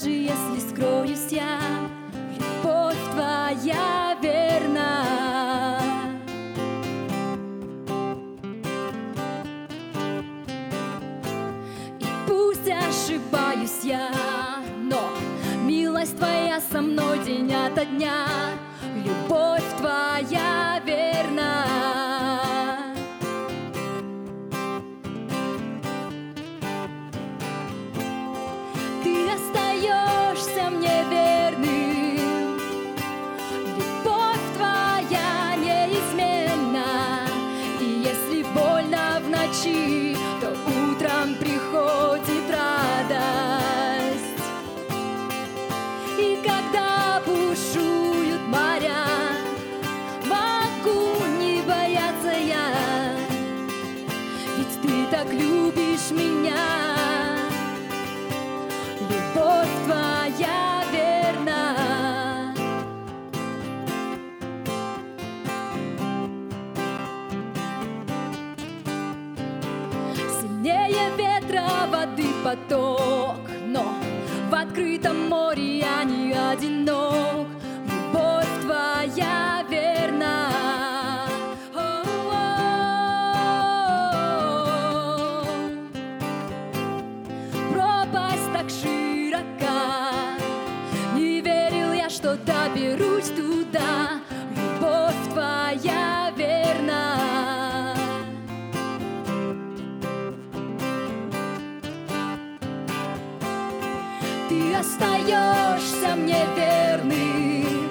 даже если скроюсь я, любовь твоя верна. И пусть ошибаюсь я, но милость твоя со мной день ото дня, любовь твоя верна. Ты оставил остаешься мне верным, любовь Твоя неизменна, и если больно в ночи, Сильнее ветра воды поток, но в открытом море я не одинок. Любовь твоя верна. Пропасть так широка Не верил я, что доберусь туда Любовь твоя верна Ты остаешься мне верным.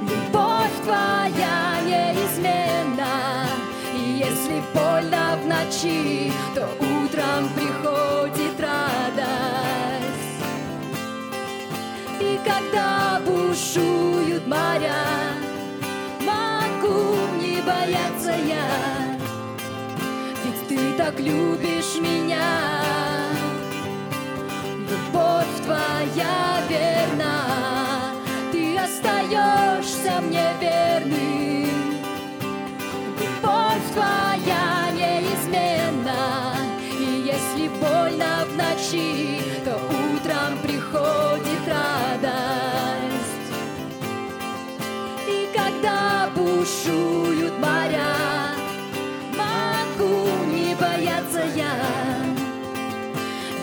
Любовь твоя неизменна И если больно в ночи, то утром приходит радость. И когда бушуют моря Могу не бояться я. Ведь ты так любишь меня ночи, то утром приходит радость. И когда бушуют моря, могу не бояться я,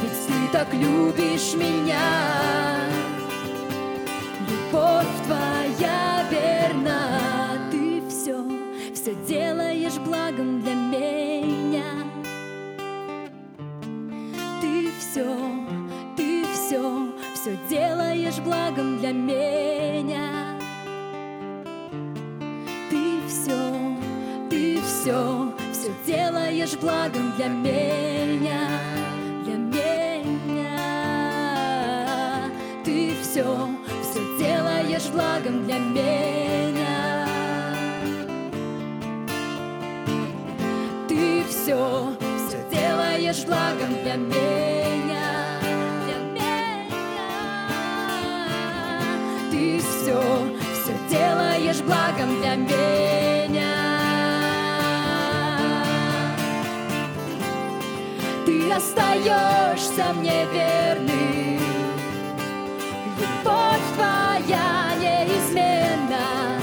ведь ты так любишь меня. Любовь твоя верна, ты все, все делаешь делаешь благом для меня. Ты все, ты все, все делаешь благом для меня, для меня. Ты все, все делаешь благом для меня. Ты все, все делаешь благом для меня, все, все делаешь благом для меня. Ты остаешься мне верным. Любовь твоя неизменна,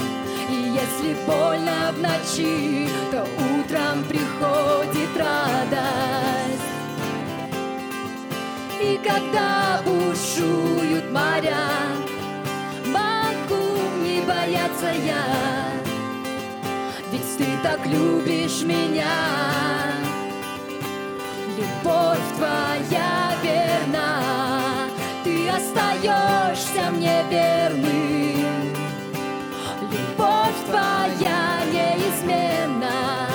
и если больно в ночи, то утром приходит радость. И когда бушуют бояться я, ведь ты так любишь меня. Любовь твоя верна, ты остаешься мне верным. Любовь твоя неизменна,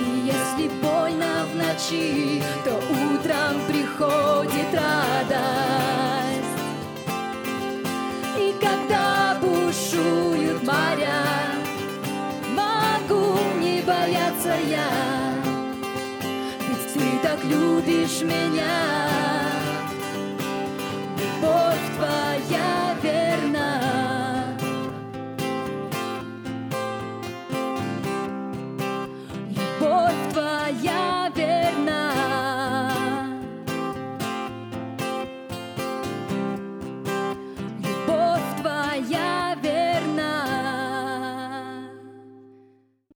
и если больно в ночи, то моя, ведь ты так любишь меня, любовь твоя.